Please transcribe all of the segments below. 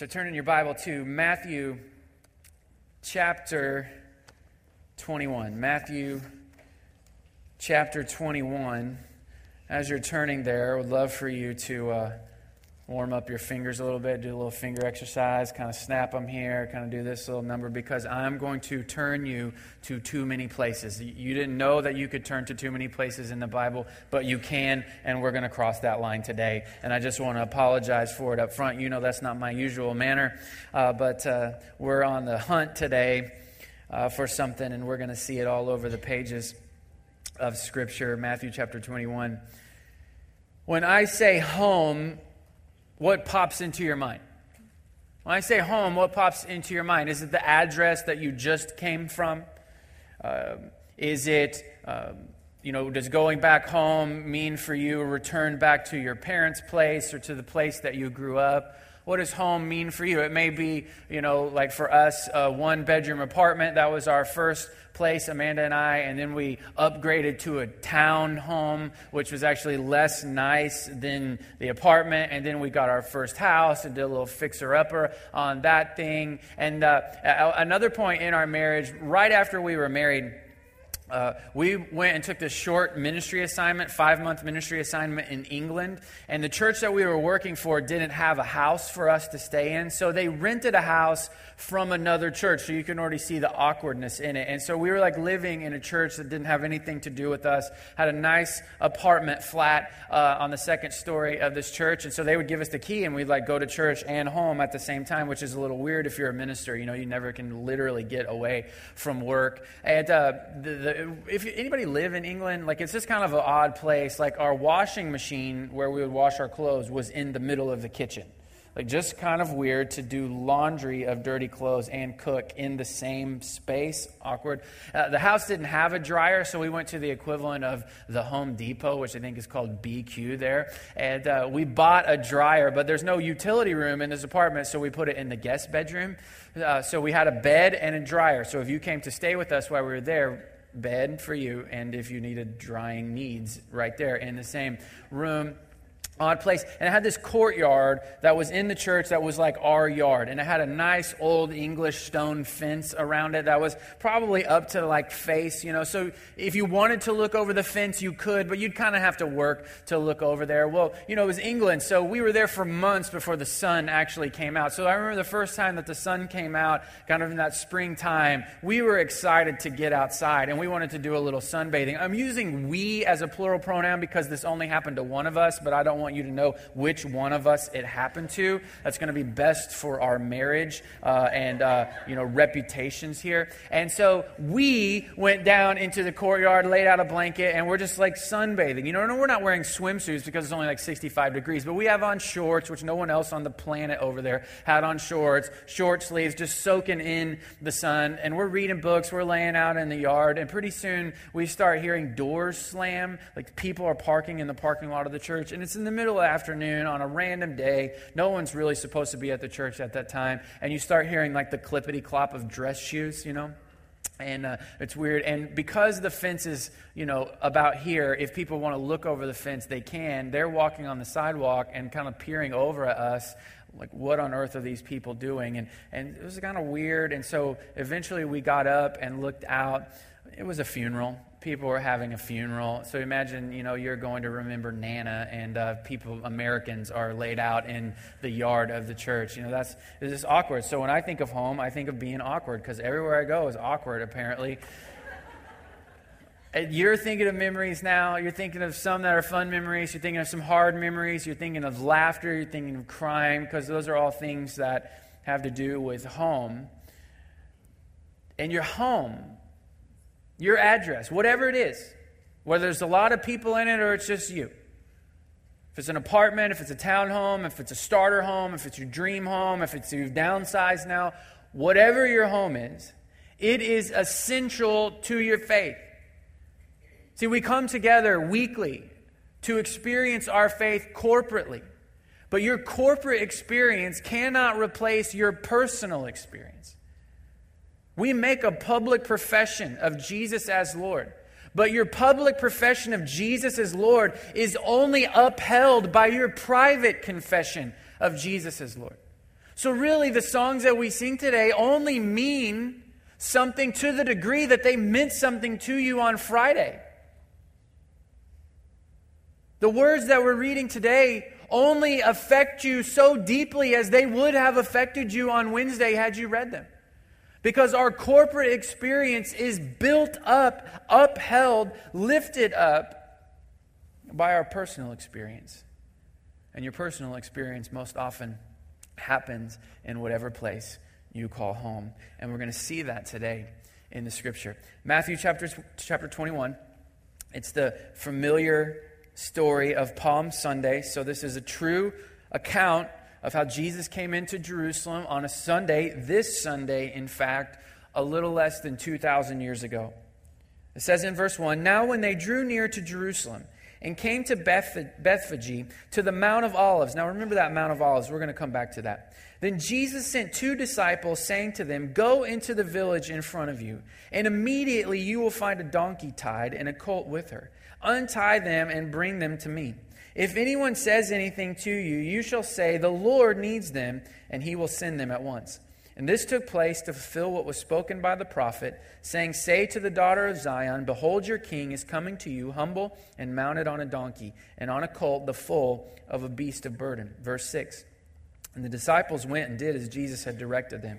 So turn in your Bible to Matthew chapter 21. Matthew chapter 21. As you're turning there, I would love for you to uh, warm up your fingers a little bit, do a little finger exercise, kind of snap them here, kind of do this little number, because I'm going to turn you to too many places. You didn't know that you could turn to too many places in the Bible, but you can, and we're going to cross that line today. And I just want to apologize for it up front. You know that's not my usual manner, uh, but uh, we're on the hunt today uh, for something, and we're going to see it all over the pages of Scripture, Matthew chapter 21. When I say home, what pops into your mind? When I say home, what pops into your mind? Is it the address that you just came from? Uh, is it, um, you know, does going back home mean for you a return back to your parents' place or to the place that you grew up? What does home mean for you? It may be, you know, like for us, a one bedroom apartment. That was our first place, Amanda and I, and then we upgraded to a town home, which was actually less nice than the apartment. And then we got our first house and did a little fixer upper on that thing. And uh, another point in our marriage, right after we were married, uh, we went and took this short ministry assignment, five month ministry assignment in England. And the church that we were working for didn't have a house for us to stay in. So they rented a house from another church. So you can already see the awkwardness in it. And so we were like living in a church that didn't have anything to do with us, had a nice apartment flat uh, on the second story of this church. And so they would give us the key and we'd like go to church and home at the same time, which is a little weird if you're a minister. You know, you never can literally get away from work. And uh, the, the if anybody live in England, like it's just kind of an odd place. Like our washing machine where we would wash our clothes was in the middle of the kitchen. Like just kind of weird to do laundry of dirty clothes and cook in the same space. Awkward. Uh, the house didn't have a dryer, so we went to the equivalent of the Home Depot, which I think is called BQ there. And uh, we bought a dryer, but there's no utility room in this apartment, so we put it in the guest bedroom. Uh, so we had a bed and a dryer. So if you came to stay with us while we were there, bed for you, and if you needed drying needs, right there. In the same room odd place. And it had this courtyard that was in the church that was like our yard. And it had a nice old English stone fence around it that was probably up to like face, you know. So if you wanted to look over the fence, you could, but you'd kind of have to work to look over there. Well, you know, it was England, so we were there for months before the sun actually came out. So I remember the first time that the sun came out, kind of in that springtime, we were excited to get outside and we wanted to do a little sunbathing. I'm using we as a plural pronoun because this only happened to one of us, but I don't want want you to know which one of us it happened to. That's going to be best for our marriage uh, and, uh, you know, reputations here. And so we went down into the courtyard, laid out a blanket, and we're just like sunbathing. You know, no, we're not wearing swimsuits because it's only like 65 degrees, but we have on shorts, which no one else on the planet over there had on shorts, short sleeves, just soaking in the sun. And we're reading books, we're laying out in the yard, and pretty soon we start hearing doors slam. Like people are parking in the parking lot of the church, and it's in the middle of the afternoon on a random day. No one's really supposed to be at the church at that time. And you start hearing like the clippity clop of dress shoes, you know? and uh, it's weird and because the fence is you know about here if people want to look over the fence they can they're walking on the sidewalk and kind of peering over at us like what on earth are these people doing and and it was kind of weird and so eventually we got up and looked out it was a funeral people were having a funeral. So imagine, you know, you're going to remember Nana, and uh, people, Americans, are laid out in the yard of the church. You know, that's this is awkward. So when I think of home, I think of being awkward because everywhere I go is awkward, apparently. You're thinking of memories now. You're thinking of some that are fun memories. You're thinking of some hard memories. You're thinking of laughter. You're thinking of crime because those are all things that have to do with home. And your home your address, whatever it is, whether there's a lot of people in it or it's just you. If it's an apartment, if it's a townhome, if it's a starter home, if it's your dream home, if it's you've downsized now, whatever your home is, it is essential to your faith. See, we come together weekly to experience our faith corporately. But your corporate experience cannot replace your personal experience. We make a public profession of Jesus as Lord. But your public profession of Jesus as Lord is only upheld by your private confession of Jesus as Lord. So, really, the songs that we sing today only mean something to the degree that they meant something to you on Friday. The words that we're reading today only affect you so deeply as they would have affected you on Wednesday had you read them. Because our corporate experience is built up, upheld, lifted up by our personal experience. And your personal experience most often happens in whatever place you call home. And we're going to see that today in the scripture. Matthew chapter, chapter 21. It's the familiar story of Palm Sunday. So, this is a true account of how Jesus came into Jerusalem on a Sunday, this Sunday, in fact, a little less than 2,000 years ago. It says in verse 1 Now, when they drew near to Jerusalem and came to Beth- Bethphage, to the Mount of Olives. Now, remember that Mount of Olives. We're going to come back to that. Then Jesus sent two disciples, saying to them, Go into the village in front of you, and immediately you will find a donkey tied and a colt with her. Untie them and bring them to me. If anyone says anything to you, you shall say, The Lord needs them, and he will send them at once. And this took place to fulfill what was spoken by the prophet, saying, Say to the daughter of Zion, Behold, your king is coming to you, humble and mounted on a donkey, and on a colt, the foal of a beast of burden. Verse 6. And the disciples went and did as Jesus had directed them.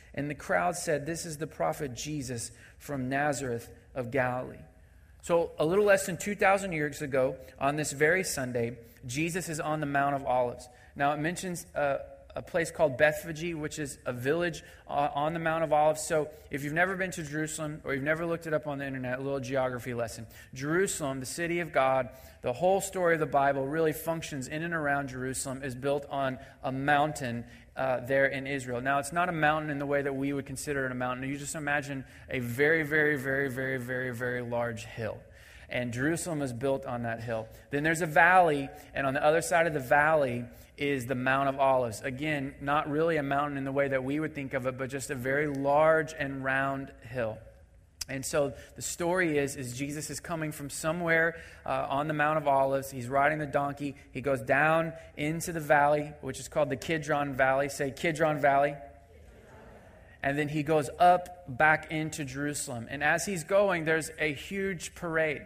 And the crowd said, This is the prophet Jesus from Nazareth of Galilee. So, a little less than 2,000 years ago, on this very Sunday, Jesus is on the Mount of Olives. Now, it mentions a place called Bethphage, which is a village uh, on the Mount of Olives. So, if you've never been to Jerusalem or you've never looked it up on the internet, a little geography lesson. Jerusalem, the city of God, the whole story of the Bible really functions in and around Jerusalem, is built on a mountain uh, there in Israel. Now, it's not a mountain in the way that we would consider it a mountain. You just imagine a very, very, very, very, very, very large hill and Jerusalem is built on that hill. Then there's a valley, and on the other side of the valley is the Mount of Olives. Again, not really a mountain in the way that we would think of it, but just a very large and round hill. And so the story is, is Jesus is coming from somewhere uh, on the Mount of Olives. He's riding the donkey. He goes down into the valley, which is called the Kidron Valley. Say Kidron Valley. And then he goes up back into Jerusalem. And as he's going, there's a huge parade.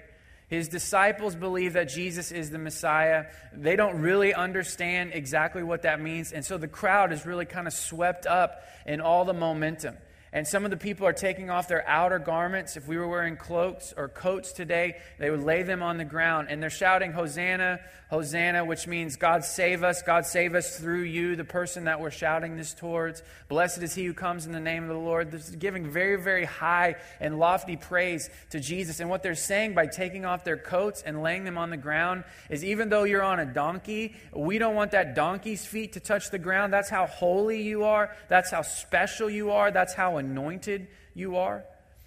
His disciples believe that Jesus is the Messiah. They don't really understand exactly what that means. And so the crowd is really kind of swept up in all the momentum. And some of the people are taking off their outer garments. If we were wearing cloaks or coats today, they would lay them on the ground. And they're shouting, Hosanna, Hosanna, which means God save us, God save us through you, the person that we're shouting this towards. Blessed is he who comes in the name of the Lord. This is giving very, very high and lofty praise to Jesus. And what they're saying by taking off their coats and laying them on the ground is even though you're on a donkey, we don't want that donkey's feet to touch the ground. That's how holy you are, that's how special you are, that's how anointed you are.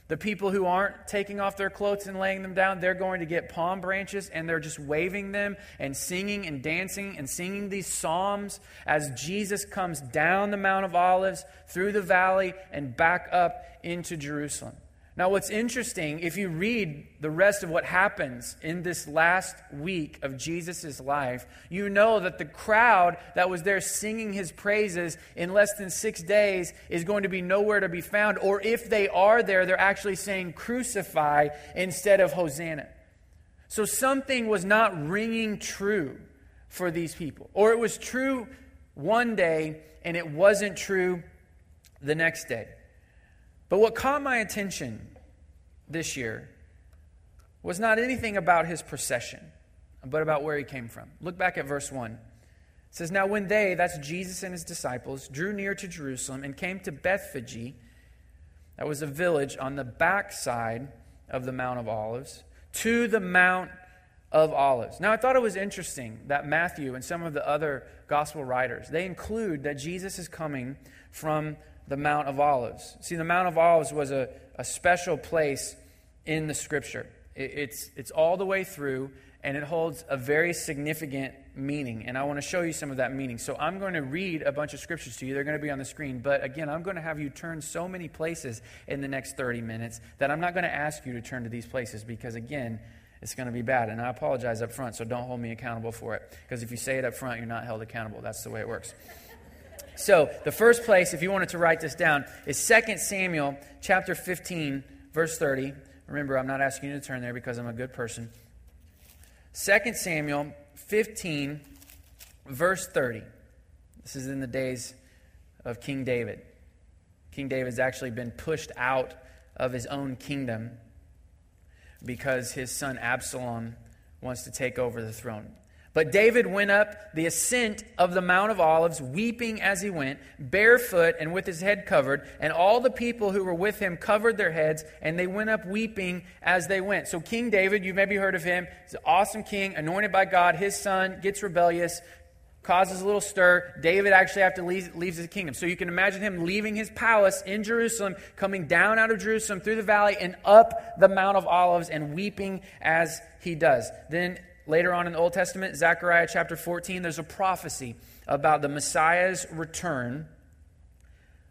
The people who aren't taking off their clothes and laying them down, they're going to get palm branches and they're just waving them and singing and dancing and singing these psalms as Jesus comes down the Mount of Olives, through the valley, and back up into Jerusalem. Now, what's interesting, if you read the rest of what happens in this last week of Jesus' life, you know that the crowd that was there singing his praises in less than six days is going to be nowhere to be found. Or if they are there, they're actually saying crucify instead of Hosanna. So something was not ringing true for these people. Or it was true one day and it wasn't true the next day. But what caught my attention this year was not anything about his procession, but about where he came from. Look back at verse 1. It says, Now when they, that's Jesus and his disciples, drew near to Jerusalem and came to Bethphage, that was a village on the backside of the Mount of Olives, to the Mount of Olives. Now I thought it was interesting that Matthew and some of the other gospel writers, they include that Jesus is coming from the Mount of Olives. See, the Mount of Olives was a, a special place in the scripture. It, it's, it's all the way through, and it holds a very significant meaning. And I want to show you some of that meaning. So I'm going to read a bunch of scriptures to you. They're going to be on the screen. But again, I'm going to have you turn so many places in the next 30 minutes that I'm not going to ask you to turn to these places because, again, it's going to be bad. And I apologize up front, so don't hold me accountable for it. Because if you say it up front, you're not held accountable. That's the way it works. So, the first place, if you wanted to write this down, is 2 Samuel chapter 15, verse 30. Remember, I'm not asking you to turn there because I'm a good person. 2 Samuel 15, verse 30. This is in the days of King David. King David's actually been pushed out of his own kingdom because his son Absalom wants to take over the throne. But David went up the ascent of the Mount of Olives, weeping as he went, barefoot and with his head covered. And all the people who were with him covered their heads, and they went up weeping as they went. So, King David, you've maybe heard of him. He's an awesome king, anointed by God. His son gets rebellious, causes a little stir. David actually have to leave, leaves his kingdom. So you can imagine him leaving his palace in Jerusalem, coming down out of Jerusalem through the valley and up the Mount of Olives and weeping as he does. Then Later on in the Old Testament, Zechariah chapter 14, there's a prophecy about the Messiah's return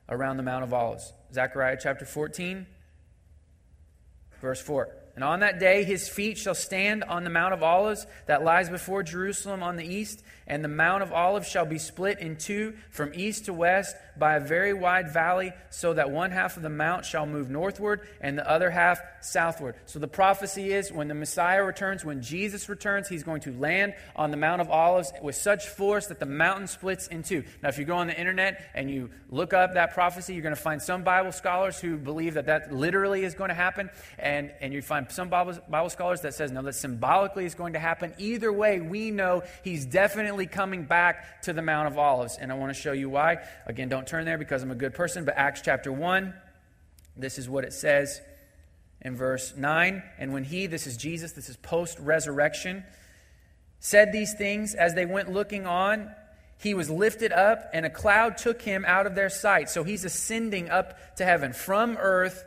around the Mount of Olives. Zechariah chapter 14, verse 4. And on that day his feet shall stand on the Mount of Olives that lies before Jerusalem on the east, and the Mount of Olives shall be split in two from east to west by a very wide valley, so that one half of the mount shall move northward and the other half southward. So the prophecy is when the Messiah returns, when Jesus returns, he's going to land on the Mount of Olives with such force that the mountain splits in two. Now, if you go on the internet and you look up that prophecy, you're going to find some Bible scholars who believe that that literally is going to happen, and, and you find some Bible, Bible scholars that says no, that symbolically is going to happen. Either way, we know he's definitely coming back to the Mount of Olives, and I want to show you why. Again, don't turn there because I'm a good person, but Acts chapter 1, this is what it says in verse 9. And when he, this is Jesus, this is post resurrection, said these things as they went looking on, he was lifted up, and a cloud took him out of their sight. So he's ascending up to heaven from earth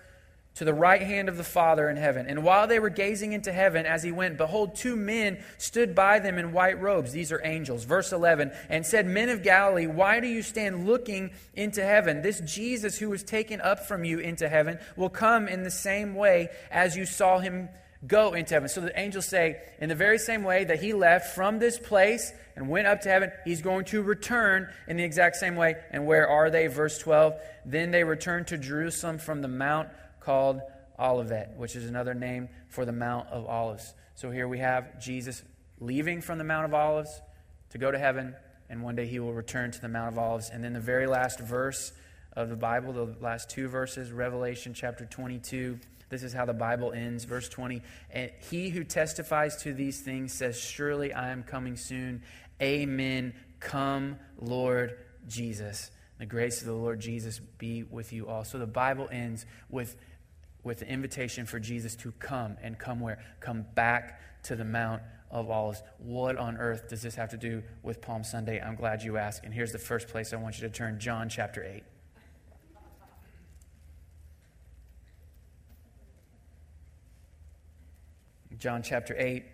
to the right hand of the Father in heaven. And while they were gazing into heaven as he went, behold, two men stood by them in white robes. These are angels. Verse 11, and said, Men of Galilee, why do you stand looking into heaven? This Jesus who was taken up from you into heaven will come in the same way as you saw him go into heaven. So the angels say, in the very same way that he left from this place and went up to heaven, he's going to return in the exact same way. And where are they? Verse 12, then they returned to Jerusalem from the mount called Olivet, which is another name for the Mount of Olives. So here we have Jesus leaving from the Mount of Olives to go to heaven, and one day he will return to the Mount of Olives. And then the very last verse of the Bible, the last two verses, Revelation chapter 22. This is how the Bible ends, verse 20. And he who testifies to these things says, Surely I am coming soon. Amen. Come, Lord Jesus. The grace of the Lord Jesus be with you all. So the Bible ends with with the invitation for Jesus to come and come where? Come back to the Mount of Olives. What on earth does this have to do with Palm Sunday? I'm glad you asked. And here's the first place I want you to turn John chapter 8. John chapter 8.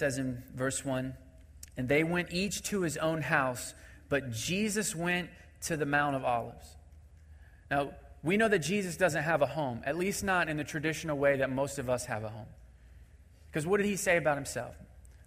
Says in verse 1 And they went each to his own house, but Jesus went to the Mount of Olives. Now, we know that Jesus doesn't have a home, at least not in the traditional way that most of us have a home. Because what did he say about himself?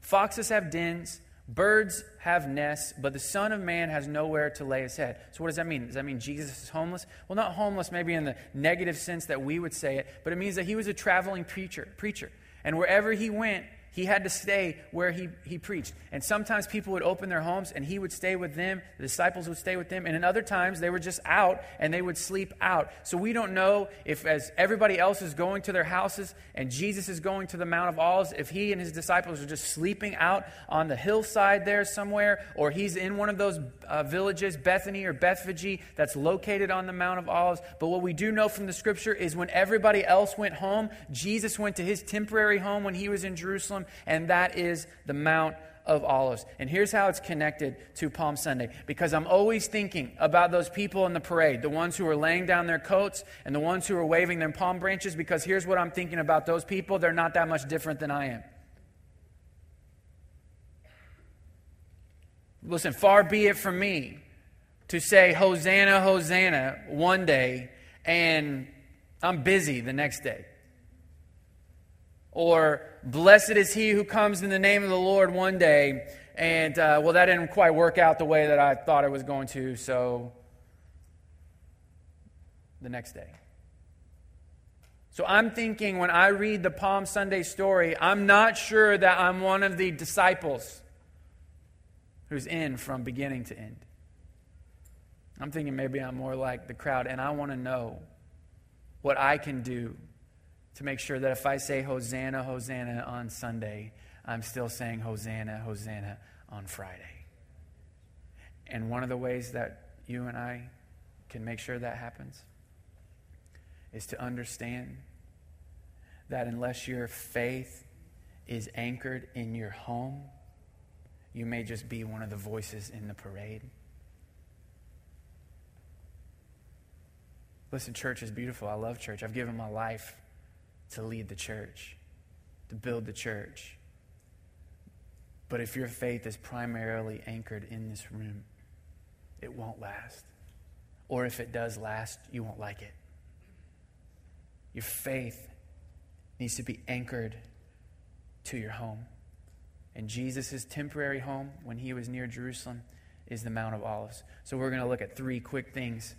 Foxes have dens, birds have nests, but the Son of Man has nowhere to lay his head. So, what does that mean? Does that mean Jesus is homeless? Well, not homeless, maybe in the negative sense that we would say it, but it means that he was a traveling preacher. preacher. And wherever he went, he had to stay where he, he preached. And sometimes people would open their homes and he would stay with them, the disciples would stay with them, and in other times they were just out and they would sleep out. So we don't know if, as everybody else is going to their houses and Jesus is going to the Mount of Olives, if he and his disciples are just sleeping out on the hillside there somewhere, or he's in one of those uh, villages, Bethany or Bethphage, that's located on the Mount of Olives. But what we do know from the scripture is when everybody else went home, Jesus went to his temporary home when he was in Jerusalem, and that is the Mount of Olives. And here's how it's connected to Palm Sunday because I'm always thinking about those people in the parade, the ones who are laying down their coats and the ones who are waving their palm branches, because here's what I'm thinking about those people. They're not that much different than I am. Listen, far be it from me to say, Hosanna, Hosanna, one day, and I'm busy the next day. Or, blessed is he who comes in the name of the Lord one day. And, uh, well, that didn't quite work out the way that I thought it was going to, so the next day. So I'm thinking when I read the Palm Sunday story, I'm not sure that I'm one of the disciples who's in from beginning to end. I'm thinking maybe I'm more like the crowd, and I want to know what I can do to make sure that if I say Hosanna, Hosanna on Sunday, I'm still saying Hosanna, Hosanna on Friday. And one of the ways that you and I can make sure that happens is to understand that unless your faith is anchored in your home, you may just be one of the voices in the parade. Listen, church is beautiful. I love church. I've given my life to lead the church, to build the church. But if your faith is primarily anchored in this room, it won't last. Or if it does last, you won't like it. Your faith needs to be anchored to your home. And Jesus' temporary home, when he was near Jerusalem, is the Mount of Olives. So we're going to look at three quick things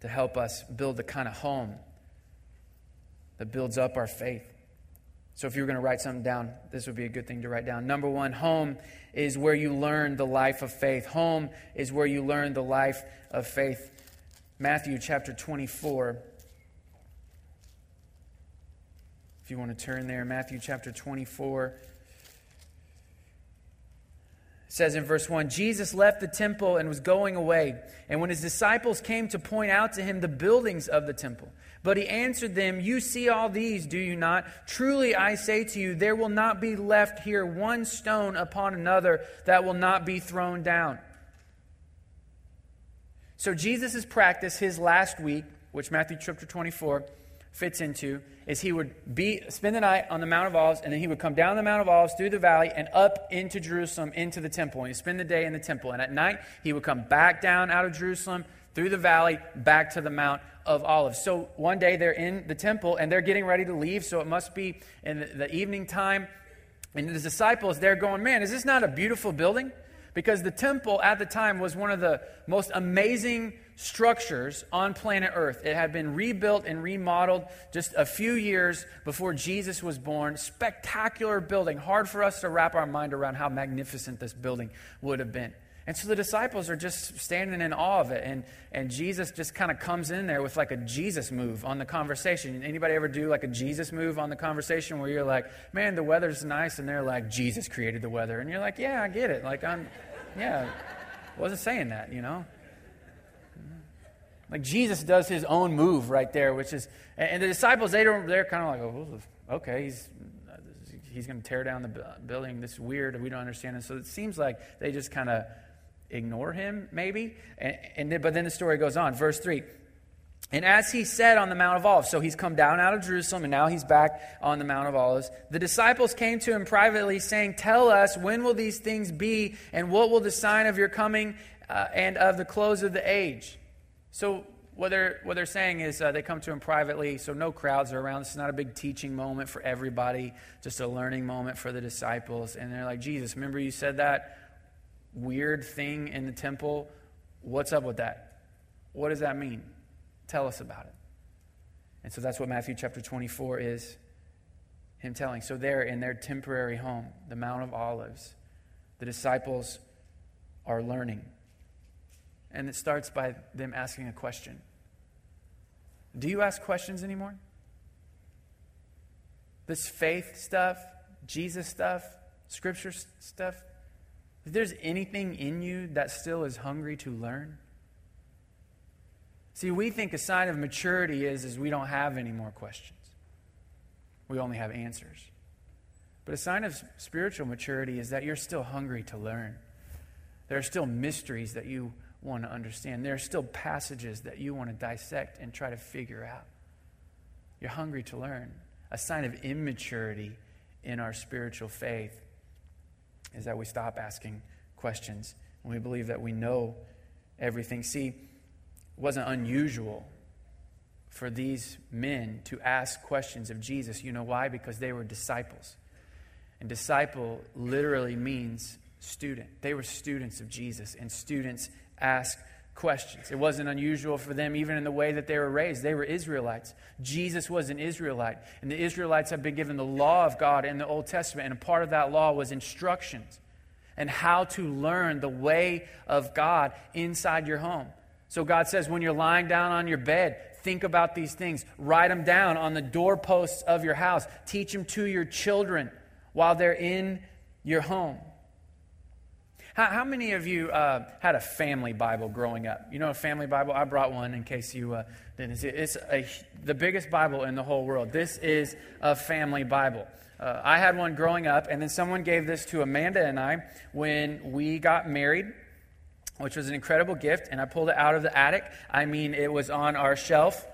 to help us build the kind of home that builds up our faith. So, if you were going to write something down, this would be a good thing to write down. Number one, home is where you learn the life of faith. Home is where you learn the life of faith. Matthew chapter 24. If you want to turn there, Matthew chapter 24 says in verse 1 Jesus left the temple and was going away. And when his disciples came to point out to him the buildings of the temple, but he answered them, You see all these, do you not? Truly I say to you, there will not be left here one stone upon another that will not be thrown down. So Jesus' practice, his last week, which Matthew chapter 24 fits into, is he would be spend the night on the Mount of Olives, and then he would come down the Mount of Olives through the valley and up into Jerusalem, into the temple. And he'd spend the day in the temple. And at night, he would come back down out of Jerusalem, through the valley, back to the Mount of Olives. So one day they're in the temple and they're getting ready to leave. So it must be in the evening time. And the disciples, they're going, Man, is this not a beautiful building? Because the temple at the time was one of the most amazing structures on planet Earth. It had been rebuilt and remodeled just a few years before Jesus was born. Spectacular building. Hard for us to wrap our mind around how magnificent this building would have been. And so the disciples are just standing in awe of it. And, and Jesus just kind of comes in there with like a Jesus move on the conversation. Anybody ever do like a Jesus move on the conversation where you're like, man, the weather's nice. And they're like, Jesus created the weather. And you're like, yeah, I get it. Like, I'm, yeah, wasn't saying that, you know? Like Jesus does his own move right there, which is, and the disciples, they don't, they're kind of like, oh, okay, he's, he's going to tear down the building. This is weird. We don't understand it. So it seems like they just kind of ignore him, maybe. And, and then, but then the story goes on. Verse 3. And as he said on the Mount of Olives, so he's come down out of Jerusalem and now he's back on the Mount of Olives. The disciples came to him privately, saying, Tell us, when will these things be, and what will the sign of your coming uh, and of the close of the age? So what they're, what they're saying is uh, they come to him privately, so no crowds are around. This is not a big teaching moment for everybody, just a learning moment for the disciples. And they're like, Jesus, remember you said that weird thing in the temple? What's up with that? What does that mean? Tell us about it. And so that's what Matthew chapter 24 is. him telling. So, there in their temporary home, the Mount of Olives, the disciples are learning. And it starts by them asking a question Do you ask questions anymore? This faith stuff, Jesus stuff, scripture stuff, if there's anything in you that still is hungry to learn, see, we think a sign of maturity is, is we don't have any more questions. We only have answers. But a sign of spiritual maturity is that you're still hungry to learn. There are still mysteries that you want to understand. There are still passages that you want to dissect and try to figure out. You're hungry to learn. A sign of immaturity in our spiritual faith is that we stop asking questions and we believe that we know everything. See, it wasn't unusual for these men to ask questions of Jesus. You know why? Because they were disciples. And disciple literally means student. They were students of Jesus, and students ask questions. It wasn't unusual for them, even in the way that they were raised. They were Israelites. Jesus was an Israelite, and the Israelites had been given the law of God in the Old Testament, and a part of that law was instructions and how to learn the way of God inside your home. So God says, when you're lying down on your bed, think about these things. Write them down on the doorposts of your house. Teach them to your children while they're in your home. How, how many of you uh, had a family Bible growing up? You know a family Bible? I brought one in case you uh, didn't see it. It's a, the biggest Bible in the whole world. This is a family Bible. Uh, I had one growing up, and then someone gave this to Amanda and I when we got married, which was an incredible gift, and I pulled it out of the attic. I mean, it was on our shelf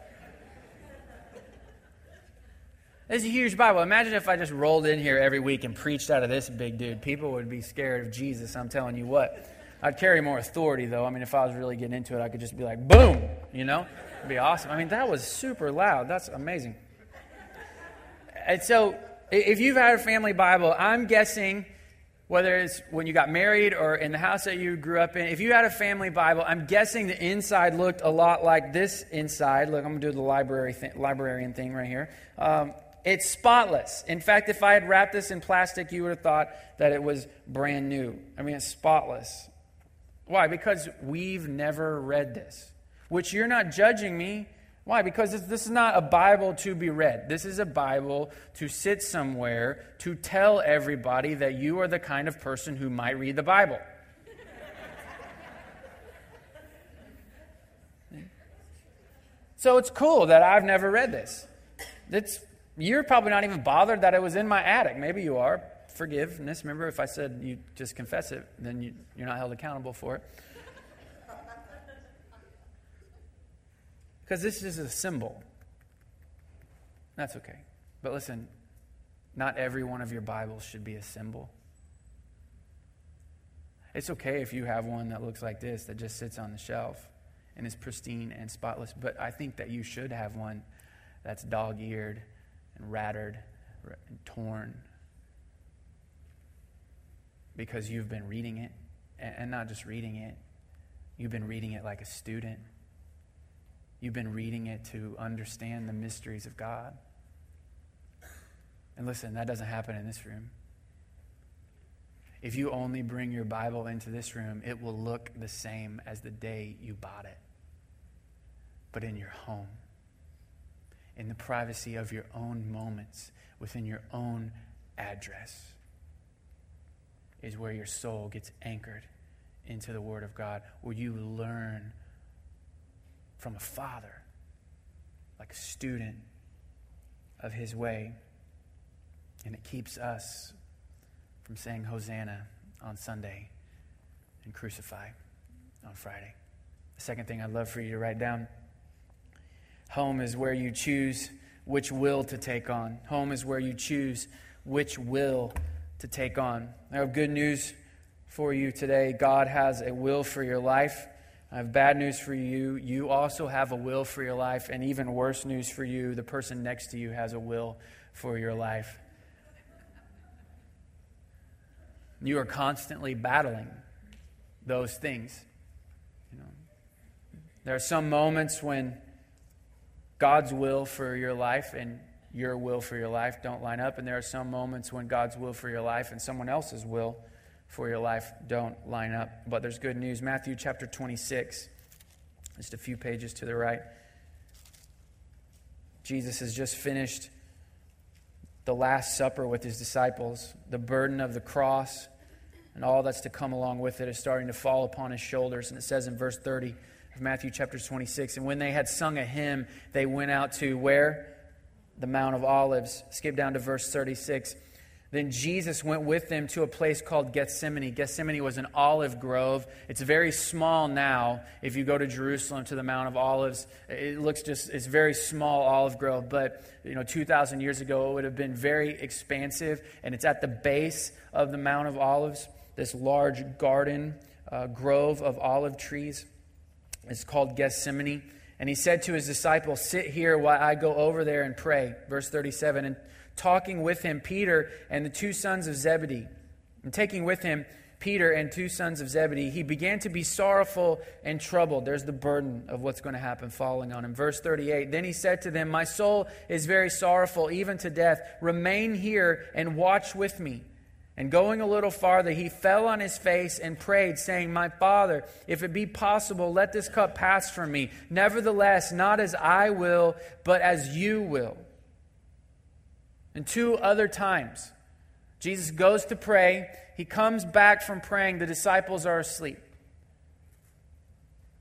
It's a huge Bible. Imagine if I just rolled in here every week and preached out of this big dude. People would be scared of Jesus, I'm telling you what. I'd carry more authority, though. I mean, if I was really getting into it, I could just be like, boom, you know? It'd be awesome. I mean, that was super loud. That's amazing. And so, if you've had a family Bible, I'm guessing whether it's when you got married or in the house that you grew up in, if you had a family Bible, I'm guessing the inside looked a lot like this inside. Look, I'm going to do the library th- librarian thing right here. Um, it's spotless. In fact, if I had wrapped this in plastic, you would have thought that it was brand new. I mean, it's spotless. Why? Because we've never read this, which you're not judging me. Why? Because this is not a Bible to be read. This is a Bible to sit somewhere to tell everybody that you are the kind of person who might read the Bible. so it's cool that I've never read this. It's you're probably not even bothered that it was in my attic. Maybe you are. Forgiveness. Remember, if I said you just confess it, then you, you're not held accountable for it. Because this is a symbol. That's okay. But listen, not every one of your Bibles should be a symbol. It's okay if you have one that looks like this that just sits on the shelf and is pristine and spotless, but I think that you should have one that's dog eared and rattered and torn because you've been reading it, and not just reading it, you've been reading it like a student. You've been reading it to understand the mysteries of God. And listen, that doesn't happen in this room. If you only bring your Bible into this room, it will look the same as the day you bought it, but in your home in the privacy of your own moments within your own address is where your soul gets anchored into the Word of God, where you learn from a father, like a student of His way. And it keeps us from saying Hosanna on Sunday and crucify on Friday. The second thing I'd love for you to write down Home is where you choose which will to take on. Home is where you choose which will to take on. I have good news for you today. God has a will for your life. I have bad news for you. You also have a will for your life. And even worse news for you the person next to you has a will for your life. You are constantly battling those things. You know, there are some moments when God's will for your life, and your will for your life don't line up, and there are some moments when God's will for your life and someone else's will for your life don't line up. But there's good news. Matthew chapter 26, just a few pages to the right. Jesus has just finished the Last Supper with his disciples. The burden of the cross and all that's to come along with it is starting to fall upon his shoulders. And it says in verse 30 of Matthew chapter 26 And when they had sung a hymn, they went out to where? The Mount of Olives. Skip down to verse 36. Then Jesus went with them to a place called Gethsemane. Gethsemane was an olive grove. It's very small now. If you go to Jerusalem to the Mount of Olives, it looks just, it's very small olive grove. But, you know, 2,000 years ago, it would have been very expansive. And it's at the base of the Mount of Olives, this large garden, uh, grove of olive trees. It's called Gethsemane. And he said to his disciples, Sit here while I go over there and pray. Verse 37. And talking with him Peter and the two sons of Zebedee. And taking with him Peter and two sons of Zebedee, he began to be sorrowful and troubled. There's the burden of what's going to happen falling on him. Verse 38 Then he said to them, My soul is very sorrowful, even to death. Remain here and watch with me. And going a little farther, he fell on his face and prayed, saying, My Father, if it be possible, let this cup pass from me. Nevertheless, not as I will, but as you will. And two other times, Jesus goes to pray. He comes back from praying. The disciples are asleep.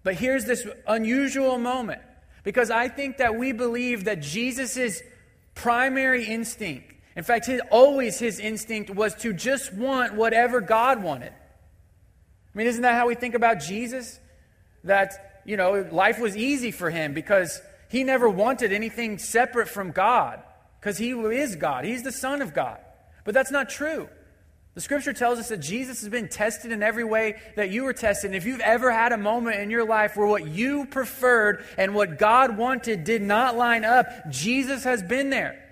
But here's this unusual moment because I think that we believe that Jesus' primary instinct, in fact, his, always his instinct was to just want whatever God wanted. I mean, isn't that how we think about Jesus? That, you know, life was easy for him because he never wanted anything separate from God because he is God. He's the Son of God. But that's not true. The scripture tells us that Jesus has been tested in every way that you were tested. And if you've ever had a moment in your life where what you preferred and what God wanted did not line up, Jesus has been there.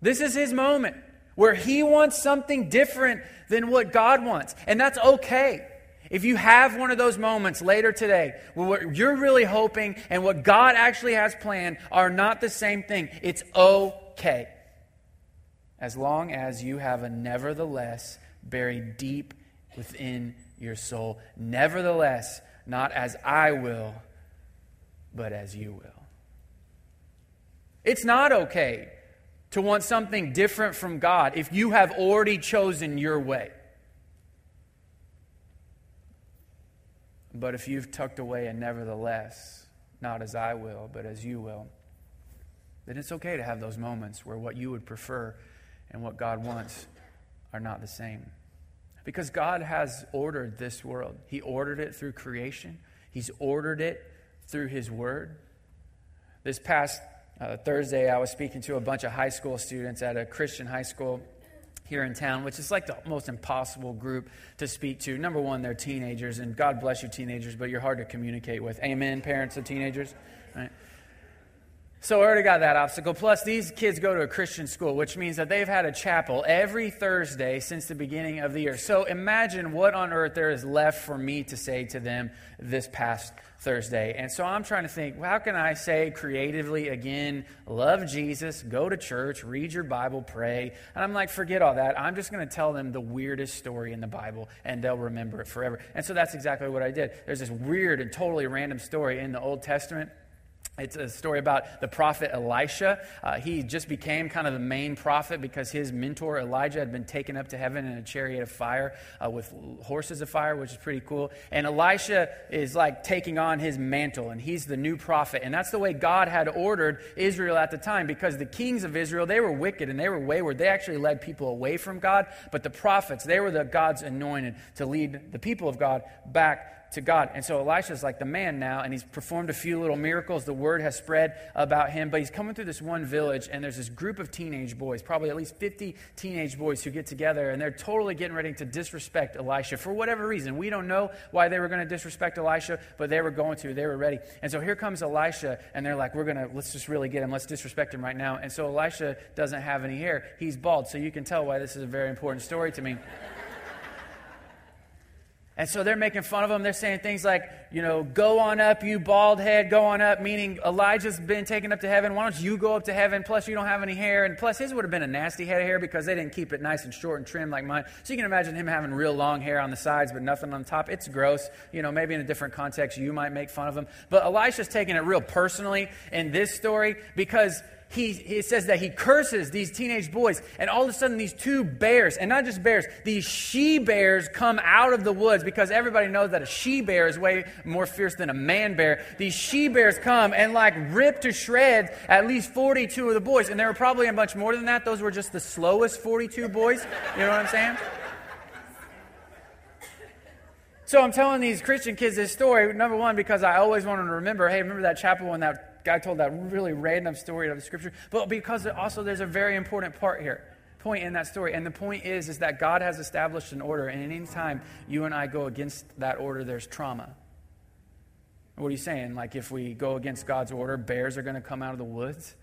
This is his moment where he wants something different than what God wants. And that's okay. If you have one of those moments later today where what you're really hoping and what God actually has planned are not the same thing, it's okay. As long as you have a nevertheless buried deep within your soul. Nevertheless, not as I will, but as you will. It's not okay to want something different from God if you have already chosen your way. But if you've tucked away and nevertheless, not as I will, but as you will, then it's okay to have those moments where what you would prefer and what God wants are not the same. Because God has ordered this world. He ordered it through creation, He's ordered it through His Word. This past uh, Thursday, I was speaking to a bunch of high school students at a Christian high school here in town, which is like the most impossible group to speak to. Number one, they're teenagers, and God bless you, teenagers, but you're hard to communicate with. Amen, parents of teenagers. So I already got that obstacle. Plus, these kids go to a Christian school, which means that they've had a chapel every Thursday since the beginning of the year. So imagine what on earth there is left for me to say to them this past Thursday. And so I'm trying to think, well, how can I say creatively again, love Jesus, go to church, read your Bible, pray? And I'm like, forget all that. I'm just going to tell them the weirdest story in the Bible, and they'll remember it forever. And so that's exactly what I did. There's this weird and totally random story in the Old Testament it's a story about the prophet Elisha. Uh, he just became kind of the main prophet because his mentor Elijah had been taken up to heaven in a chariot of fire uh, with horses of fire, which is pretty cool. And Elisha is like taking on his mantle, and he's the new prophet. And that's the way God had ordered Israel at the time because the kings of Israel, they were wicked and they were wayward. They actually led people away from God. But the prophets, they were the God's anointed to lead the people of God back to God. And so Elisha's like the man now, and he's performed a few little miracles. The word has spread about him, but he's coming through this one village, and there's this group of teenage boys, probably at least 50 teenage boys who get together, and they're totally getting ready to disrespect Elisha for whatever reason. We don't know why they were going to disrespect Elisha, but they were going to. They were ready. And so here comes Elisha, and they're like, we're going to, let's just really get him. Let's disrespect him right now. And so Elisha doesn't have any hair. He's bald, so you can tell why this is a very important story to me. And so they're making fun of him. They're saying things like, you know, go on up, you bald head, go on up, meaning Elijah's been taken up to heaven. Why don't you go up to heaven? Plus, you don't have any hair. And plus, his would have been a nasty head of hair because they didn't keep it nice and short and trim like mine. So you can imagine him having real long hair on the sides, but nothing on top. It's gross. You know, maybe in a different context, you might make fun of him. But Elisha's taking it real personally in this story because he, says that he curses these teenage boys. And all of a sudden, these two bears, and not just bears, these she bears come out of the woods because everybody knows that a she bear is way more fierce than a man bear. These she bears come and like rip to shreds at least 42 of the boys. And there were probably a bunch more than that. Those were just the slowest 42 boys. You know what I'm saying? So I'm telling these Christian kids this story, number one, because I always want them to remember hey, remember that chapel when that guy told that really random story of the scripture, but because also there's a very important part here point in that story. And the point is, is that God has established an order, and anytime you and I go against that order, there's trauma. What are you saying? Like if we go against God's order, bears are going to come out of the woods?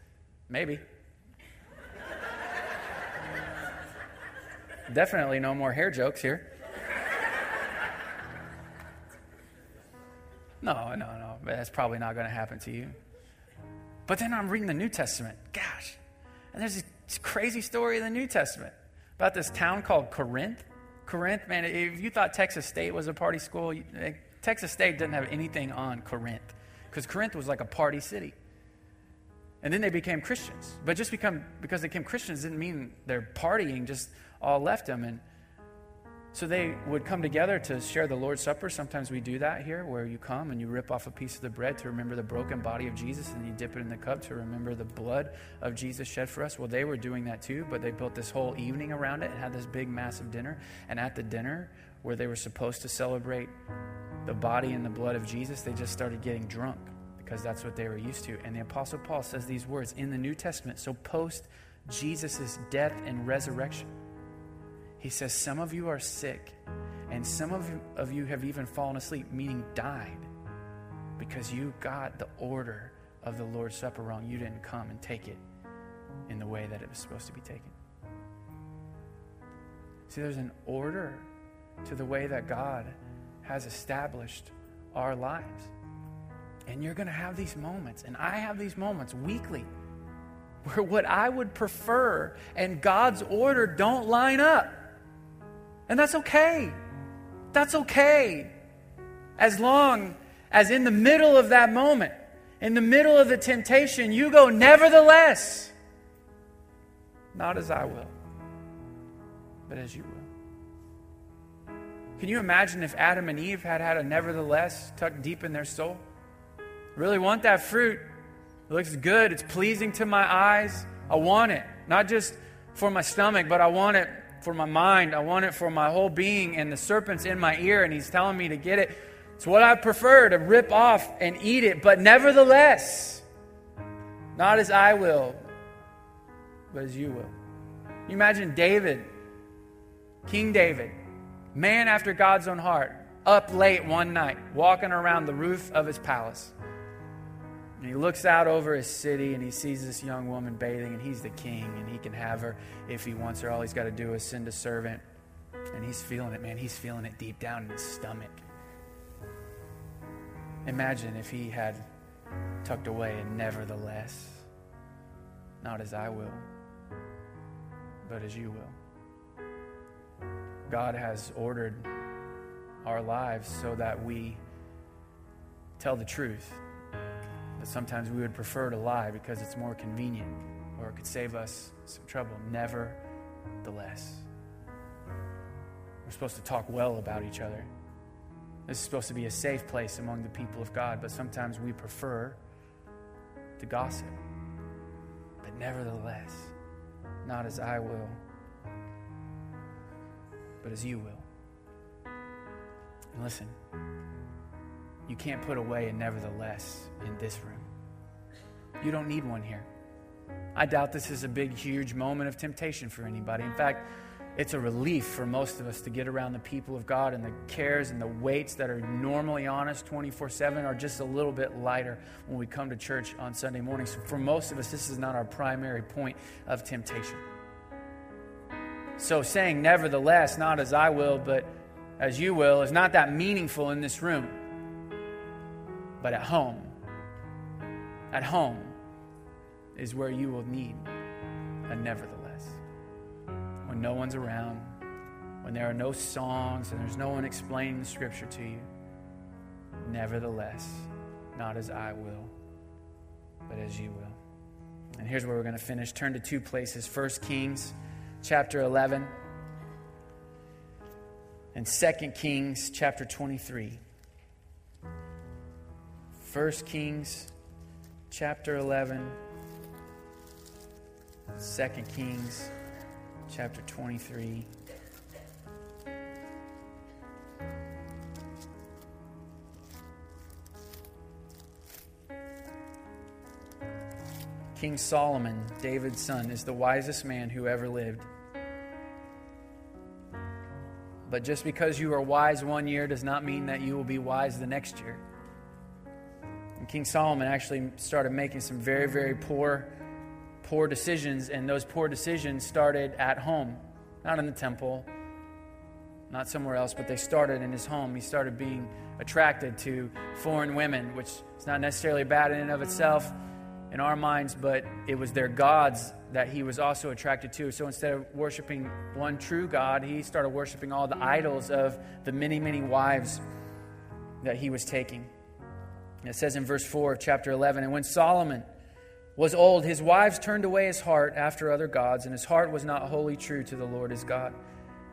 Maybe. Definitely no more hair jokes here. No, no, no. That's probably not going to happen to you. But then I'm reading the New Testament. Gosh. And there's this crazy story in the New Testament about this town called Corinth. Corinth, man, if you thought Texas State was a party school, eh, Texas State doesn't have anything on Corinth because Corinth was like a party city. And then they became Christians. But just become, because they became Christians didn't mean their partying just all left them. And so they would come together to share the Lord's Supper. Sometimes we do that here, where you come and you rip off a piece of the bread to remember the broken body of Jesus, and you dip it in the cup to remember the blood of Jesus shed for us. Well, they were doing that too, but they built this whole evening around it and had this big, massive dinner. And at the dinner, where they were supposed to celebrate the body and the blood of Jesus, they just started getting drunk because that's what they were used to. And the Apostle Paul says these words in the New Testament. So, post Jesus' death and resurrection. He says, Some of you are sick, and some of you, of you have even fallen asleep, meaning died, because you got the order of the Lord's Supper wrong. You didn't come and take it in the way that it was supposed to be taken. See, there's an order to the way that God has established our lives. And you're going to have these moments, and I have these moments weekly where what I would prefer and God's order don't line up. And that's okay. That's okay. As long as in the middle of that moment, in the middle of the temptation, you go, nevertheless, not as I will, but as you will. Can you imagine if Adam and Eve had had a nevertheless tucked deep in their soul? Really want that fruit. It looks good. It's pleasing to my eyes. I want it. Not just for my stomach, but I want it for my mind. I want it for my whole being. And the serpent's in my ear and he's telling me to get it. It's what I prefer to rip off and eat it. But nevertheless, not as I will, but as you will. You imagine David, King David, man after God's own heart, up late one night, walking around the roof of his palace. And he looks out over his city and he sees this young woman bathing, and he's the king, and he can have her if he wants her. All he's got to do is send a servant. And he's feeling it, man. He's feeling it deep down in his stomach. Imagine if he had tucked away, and nevertheless, not as I will, but as you will. God has ordered our lives so that we tell the truth but sometimes we would prefer to lie because it's more convenient or it could save us some trouble. Nevertheless, we're supposed to talk well about each other. This is supposed to be a safe place among the people of God, but sometimes we prefer to gossip. But nevertheless, not as I will, but as you will. And listen. You can't put away a nevertheless in this room. You don't need one here. I doubt this is a big, huge moment of temptation for anybody. In fact, it's a relief for most of us to get around the people of God, and the cares and the weights that are normally on us 24 7 are just a little bit lighter when we come to church on Sunday mornings. So for most of us, this is not our primary point of temptation. So, saying, nevertheless, not as I will, but as you will, is not that meaningful in this room. But at home, at home is where you will need a nevertheless. When no one's around, when there are no songs and there's no one explaining the scripture to you, nevertheless, not as I will, but as you will. And here's where we're going to finish. Turn to two places. First Kings chapter 11 and Second Kings chapter 23. 1 Kings chapter 11, 2 Kings chapter 23. King Solomon, David's son, is the wisest man who ever lived. But just because you are wise one year does not mean that you will be wise the next year. And King Solomon actually started making some very, very poor, poor decisions, and those poor decisions started at home, not in the temple, not somewhere else, but they started in his home. He started being attracted to foreign women, which is not necessarily bad in and of itself in our minds, but it was their gods that he was also attracted to. So instead of worshiping one true God, he started worshiping all the idols of the many, many wives that he was taking. It says in verse 4 of chapter 11 And when Solomon was old, his wives turned away his heart after other gods, and his heart was not wholly true to the Lord his God,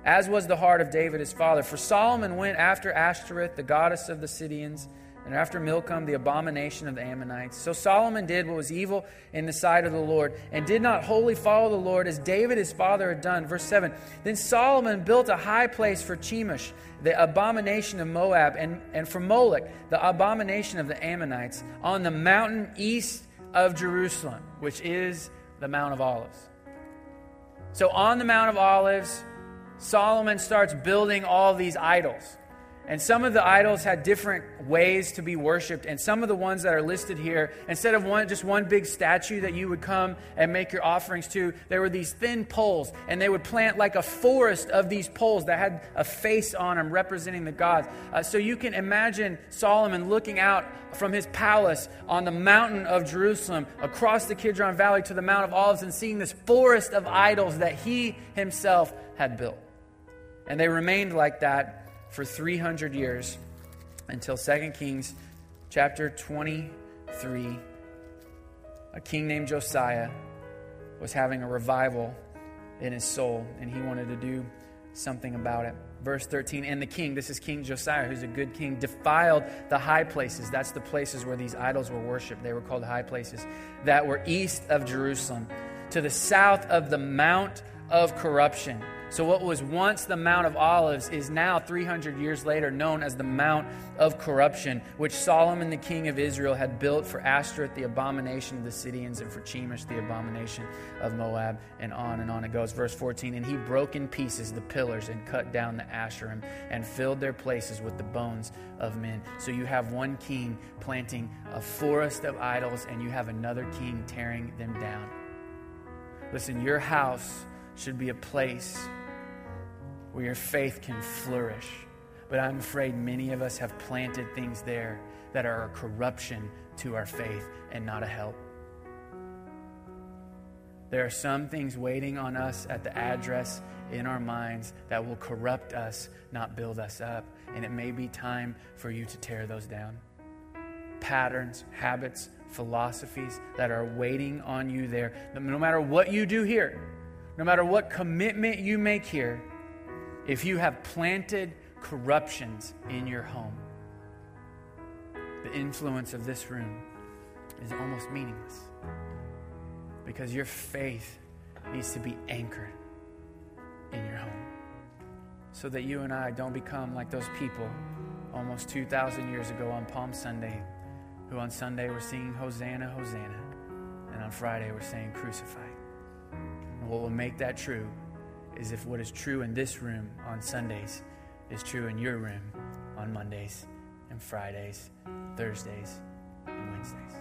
as was the heart of David his father. For Solomon went after Ashtoreth, the goddess of the Sidonians and after Milcom, the abomination of the Ammonites. So Solomon did what was evil in the sight of the Lord, and did not wholly follow the Lord as David his father had done. Verse 7 Then Solomon built a high place for Chemosh, the abomination of Moab, and, and for Molech, the abomination of the Ammonites, on the mountain east of Jerusalem, which is the Mount of Olives. So on the Mount of Olives, Solomon starts building all these idols. And some of the idols had different ways to be worshiped. And some of the ones that are listed here, instead of one, just one big statue that you would come and make your offerings to, there were these thin poles. And they would plant like a forest of these poles that had a face on them representing the gods. Uh, so you can imagine Solomon looking out from his palace on the mountain of Jerusalem across the Kidron Valley to the Mount of Olives and seeing this forest of idols that he himself had built. And they remained like that for 300 years until 2 Kings chapter 23. A king named Josiah was having a revival in his soul, and he wanted to do something about it. Verse 13, and the king, this is King Josiah, who's a good king, defiled the high places. That's the places where these idols were worshiped. They were called high places that were east of Jerusalem, to the south of the Mount of Corruption so, what was once the Mount of Olives is now, 300 years later, known as the Mount of Corruption, which Solomon, the king of Israel, had built for Ashtoreth, the abomination of the Sidonians, and for Chemosh, the abomination of Moab, and on and on it goes. Verse 14 And he broke in pieces the pillars and cut down the Asherim and filled their places with the bones of men. So, you have one king planting a forest of idols, and you have another king tearing them down. Listen, your house should be a place where your faith can flourish. But I'm afraid many of us have planted things there that are a corruption to our faith and not a help. There are some things waiting on us at the address in our minds that will corrupt us, not build us up. And it may be time for you to tear those down. Patterns, habits, philosophies that are waiting on you there. No matter what you do here, no matter what commitment you make here, if you have planted corruptions in your home, the influence of this room is almost meaningless because your faith needs to be anchored in your home so that you and I don't become like those people almost 2,000 years ago on Palm Sunday who on Sunday were singing Hosanna, Hosanna, and on Friday were saying crucify. And what will make that true is if what is true in this room on Sundays is true in your room on Mondays and Fridays, Thursdays, and Wednesdays.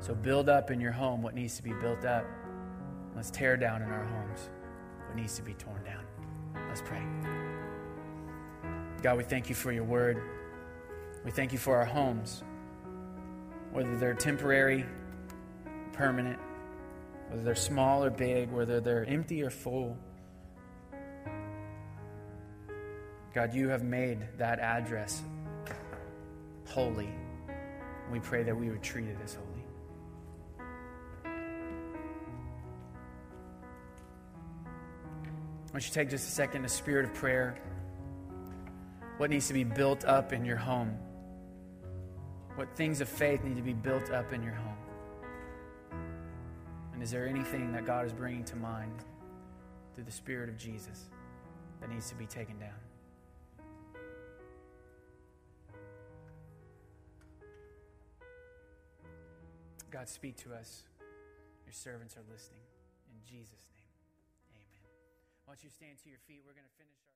So build up in your home what needs to be built up. Let's tear down in our homes what needs to be torn down. Let's pray. God, we thank you for your word. We thank you for our homes, whether they're temporary, permanent, whether they're small or big, whether they're empty or full. God, you have made that address holy. We pray that we would treat it as holy. Why don't you take just a second, a spirit of prayer? What needs to be built up in your home? What things of faith need to be built up in your home? And is there anything that God is bringing to mind through the Spirit of Jesus that needs to be taken down? God, speak to us. Your servants are listening. In Jesus' name, amen. Don't you stand to your feet? We're going to finish our.